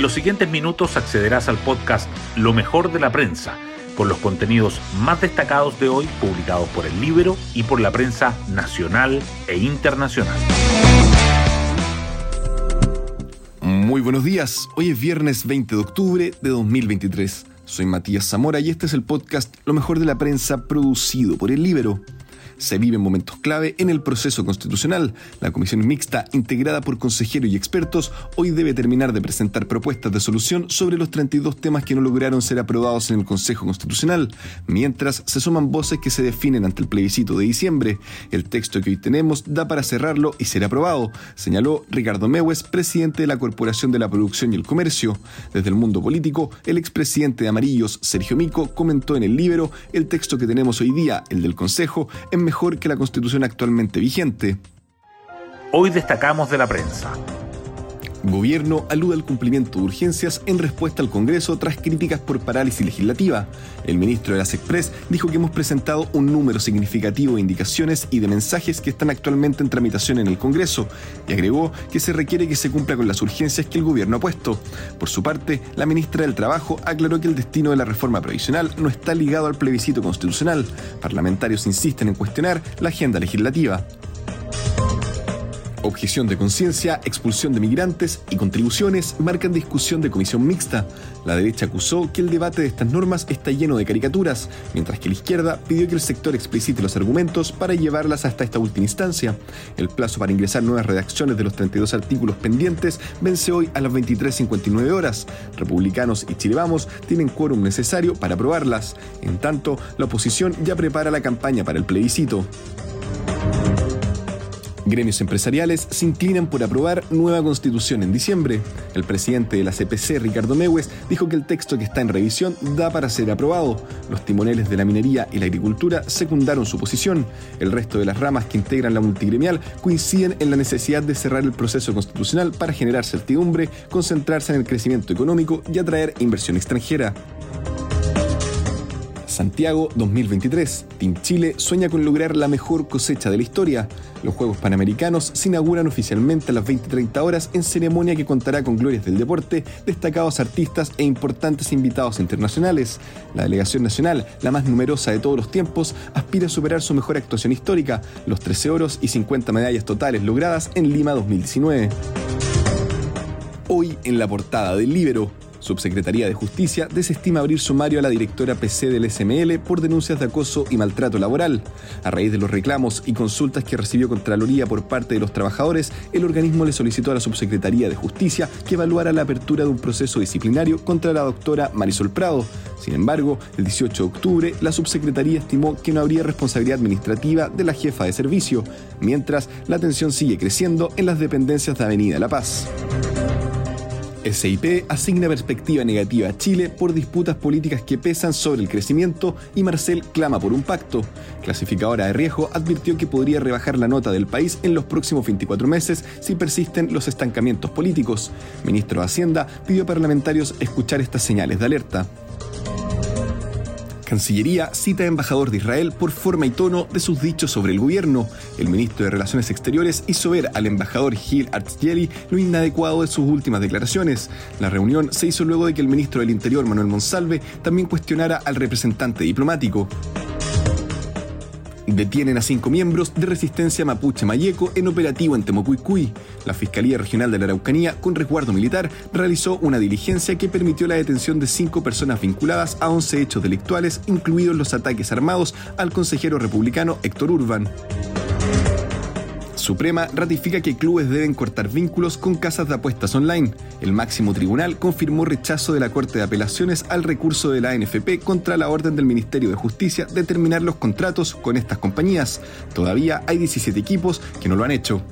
En los siguientes minutos accederás al podcast Lo mejor de la prensa, con los contenidos más destacados de hoy publicados por el libro y por la prensa nacional e internacional. Muy buenos días, hoy es viernes 20 de octubre de 2023. Soy Matías Zamora y este es el podcast Lo mejor de la prensa producido por el libro se viven momentos clave en el proceso constitucional. La comisión mixta, integrada por consejeros y expertos, hoy debe terminar de presentar propuestas de solución sobre los 32 temas que no lograron ser aprobados en el Consejo Constitucional, mientras se suman voces que se definen ante el plebiscito de diciembre. El texto que hoy tenemos da para cerrarlo y ser aprobado, señaló Ricardo Mewes, presidente de la Corporación de la Producción y el Comercio. Desde el mundo político, el expresidente de Amarillos, Sergio Mico, comentó en el libro el texto que tenemos hoy día, el del Consejo, en mejor que la constitución actualmente vigente. Hoy destacamos de la prensa. Gobierno alude al cumplimiento de urgencias en respuesta al Congreso tras críticas por parálisis legislativa. El ministro de las Express dijo que hemos presentado un número significativo de indicaciones y de mensajes que están actualmente en tramitación en el Congreso y agregó que se requiere que se cumpla con las urgencias que el gobierno ha puesto. Por su parte, la ministra del Trabajo aclaró que el destino de la reforma provisional no está ligado al plebiscito constitucional. Parlamentarios insisten en cuestionar la agenda legislativa. Objeción de conciencia, expulsión de migrantes y contribuciones marcan discusión de comisión mixta. La derecha acusó que el debate de estas normas está lleno de caricaturas, mientras que la izquierda pidió que el sector explicite los argumentos para llevarlas hasta esta última instancia. El plazo para ingresar nuevas redacciones de los 32 artículos pendientes vence hoy a las 23.59 horas. Republicanos y Chile Vamos tienen quórum necesario para aprobarlas. En tanto, la oposición ya prepara la campaña para el plebiscito. Gremios empresariales se inclinan por aprobar nueva constitución en diciembre. El presidente de la CPC, Ricardo Mewes, dijo que el texto que está en revisión da para ser aprobado. Los timoneles de la minería y la agricultura secundaron su posición. El resto de las ramas que integran la multigremial coinciden en la necesidad de cerrar el proceso constitucional para generar certidumbre, concentrarse en el crecimiento económico y atraer inversión extranjera. Santiago 2023. Team Chile sueña con lograr la mejor cosecha de la historia. Los Juegos Panamericanos se inauguran oficialmente a las 20.30 horas en ceremonia que contará con glorias del deporte, destacados artistas e importantes invitados internacionales. La delegación nacional, la más numerosa de todos los tiempos, aspira a superar su mejor actuación histórica, los 13 oros y 50 medallas totales logradas en Lima 2019. Hoy en la portada del Libero, Subsecretaría de Justicia desestima abrir sumario a la directora PC del SML por denuncias de acoso y maltrato laboral. A raíz de los reclamos y consultas que recibió Contraloría por parte de los trabajadores, el organismo le solicitó a la Subsecretaría de Justicia que evaluara la apertura de un proceso disciplinario contra la doctora Marisol Prado. Sin embargo, el 18 de octubre, la subsecretaría estimó que no habría responsabilidad administrativa de la jefa de servicio, mientras la tensión sigue creciendo en las dependencias de Avenida La Paz. SIP asigna perspectiva negativa a Chile por disputas políticas que pesan sobre el crecimiento y Marcel clama por un pacto. Clasificadora de riesgo advirtió que podría rebajar la nota del país en los próximos 24 meses si persisten los estancamientos políticos. Ministro de Hacienda pidió a parlamentarios escuchar estas señales de alerta. Cancillería cita a embajador de Israel por forma y tono de sus dichos sobre el gobierno. El ministro de Relaciones Exteriores hizo ver al embajador Gil Artzgeli lo inadecuado de sus últimas declaraciones. La reunión se hizo luego de que el ministro del Interior, Manuel Monsalve, también cuestionara al representante diplomático. Detienen a cinco miembros de resistencia mapuche mayeco en operativo en Temocuicui. La Fiscalía Regional de la Araucanía, con resguardo militar, realizó una diligencia que permitió la detención de cinco personas vinculadas a 11 hechos delictuales, incluidos los ataques armados al consejero republicano Héctor Urban. Suprema ratifica que clubes deben cortar vínculos con casas de apuestas online. El máximo tribunal confirmó rechazo de la Corte de Apelaciones al recurso de la ANFP contra la orden del Ministerio de Justicia de terminar los contratos con estas compañías. Todavía hay 17 equipos que no lo han hecho.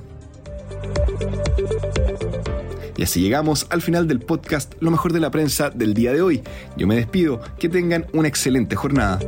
Y así llegamos al final del podcast Lo mejor de la prensa del día de hoy. Yo me despido, que tengan una excelente jornada.